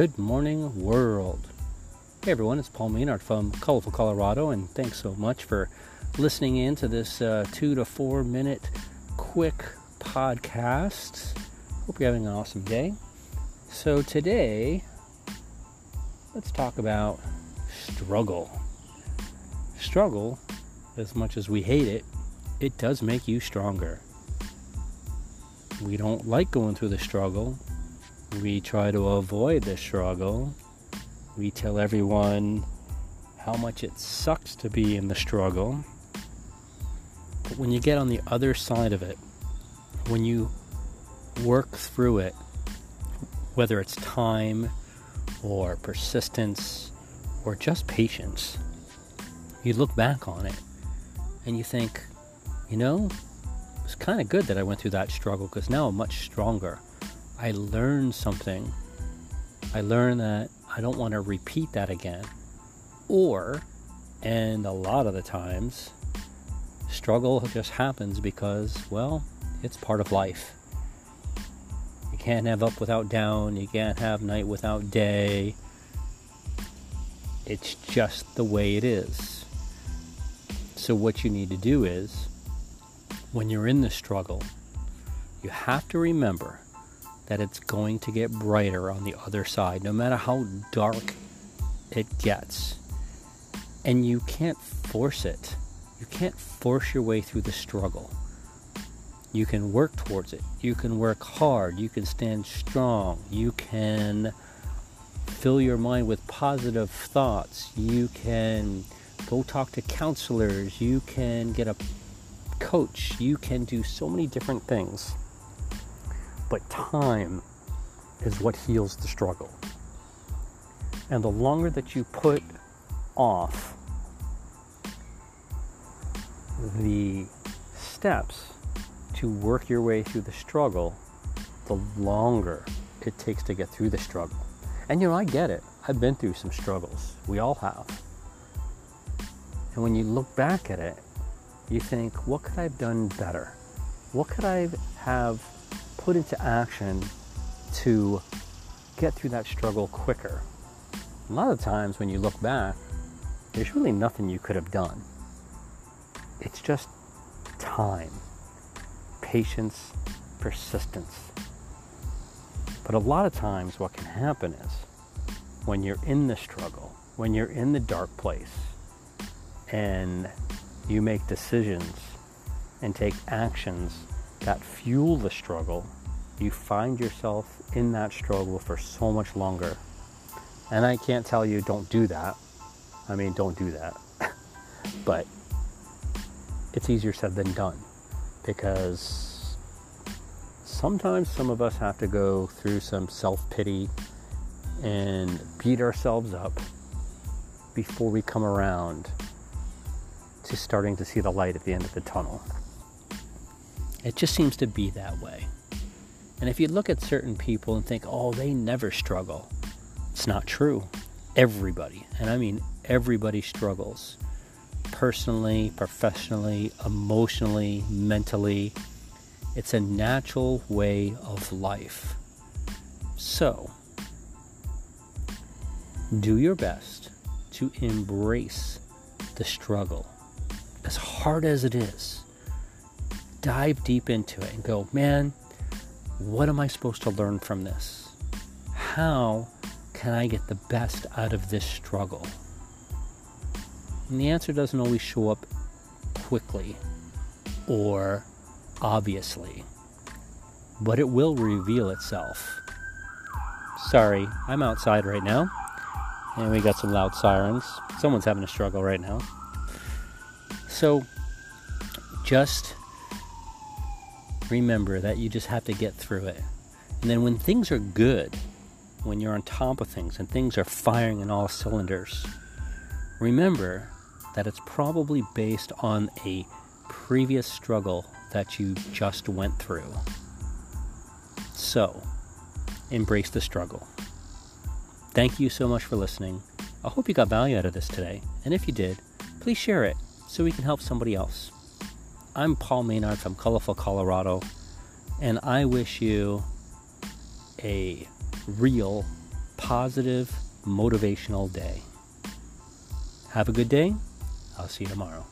Good morning, world. Hey everyone, it's Paul Maynard from Colorful Colorado, and thanks so much for listening in to this uh, two to four minute quick podcast. Hope you're having an awesome day. So, today, let's talk about struggle. Struggle, as much as we hate it, it does make you stronger. We don't like going through the struggle. We try to avoid the struggle. We tell everyone how much it sucks to be in the struggle. But when you get on the other side of it, when you work through it, whether it's time or persistence or just patience, you look back on it and you think, you know, it's kind of good that I went through that struggle because now I'm much stronger. I learned something. I learned that I don't want to repeat that again. Or, and a lot of the times, struggle just happens because, well, it's part of life. You can't have up without down, you can't have night without day. It's just the way it is. So, what you need to do is when you're in the struggle, you have to remember that it's going to get brighter on the other side, no matter how dark it gets. And you can't force it. You can't force your way through the struggle. You can work towards it. You can work hard. You can stand strong. You can fill your mind with positive thoughts. You can go talk to counselors. You can get a coach, you can do so many different things. But time is what heals the struggle. And the longer that you put off the steps to work your way through the struggle, the longer it takes to get through the struggle. And you know, I get it. I've been through some struggles. We all have. And when you look back at it, you think, what could I have done better? What could I have put into action to get through that struggle quicker? A lot of times when you look back, there's really nothing you could have done. It's just time, patience, persistence. But a lot of times, what can happen is when you're in the struggle, when you're in the dark place, and you make decisions and take actions that fuel the struggle, you find yourself in that struggle for so much longer. And I can't tell you don't do that. I mean, don't do that. but it's easier said than done because sometimes some of us have to go through some self pity and beat ourselves up before we come around to starting to see the light at the end of the tunnel. It just seems to be that way. And if you look at certain people and think, oh, they never struggle, it's not true. Everybody, and I mean everybody, struggles personally, professionally, emotionally, mentally. It's a natural way of life. So, do your best to embrace the struggle as hard as it is, dive deep into it and go, man, what am I supposed to learn from this? How can I get the best out of this struggle? And the answer doesn't always show up quickly or obviously, but it will reveal itself. Sorry, I'm outside right now, and we got some loud sirens. Someone's having a struggle right now. So just remember that you just have to get through it. And then when things are good, when you're on top of things and things are firing in all cylinders, remember that it's probably based on a previous struggle that you just went through. So, embrace the struggle. Thank you so much for listening. I hope you got value out of this today. And if you did, please share it so we can help somebody else. I'm Paul Maynard from Colorful Colorado, and I wish you a real positive, motivational day. Have a good day. I'll see you tomorrow.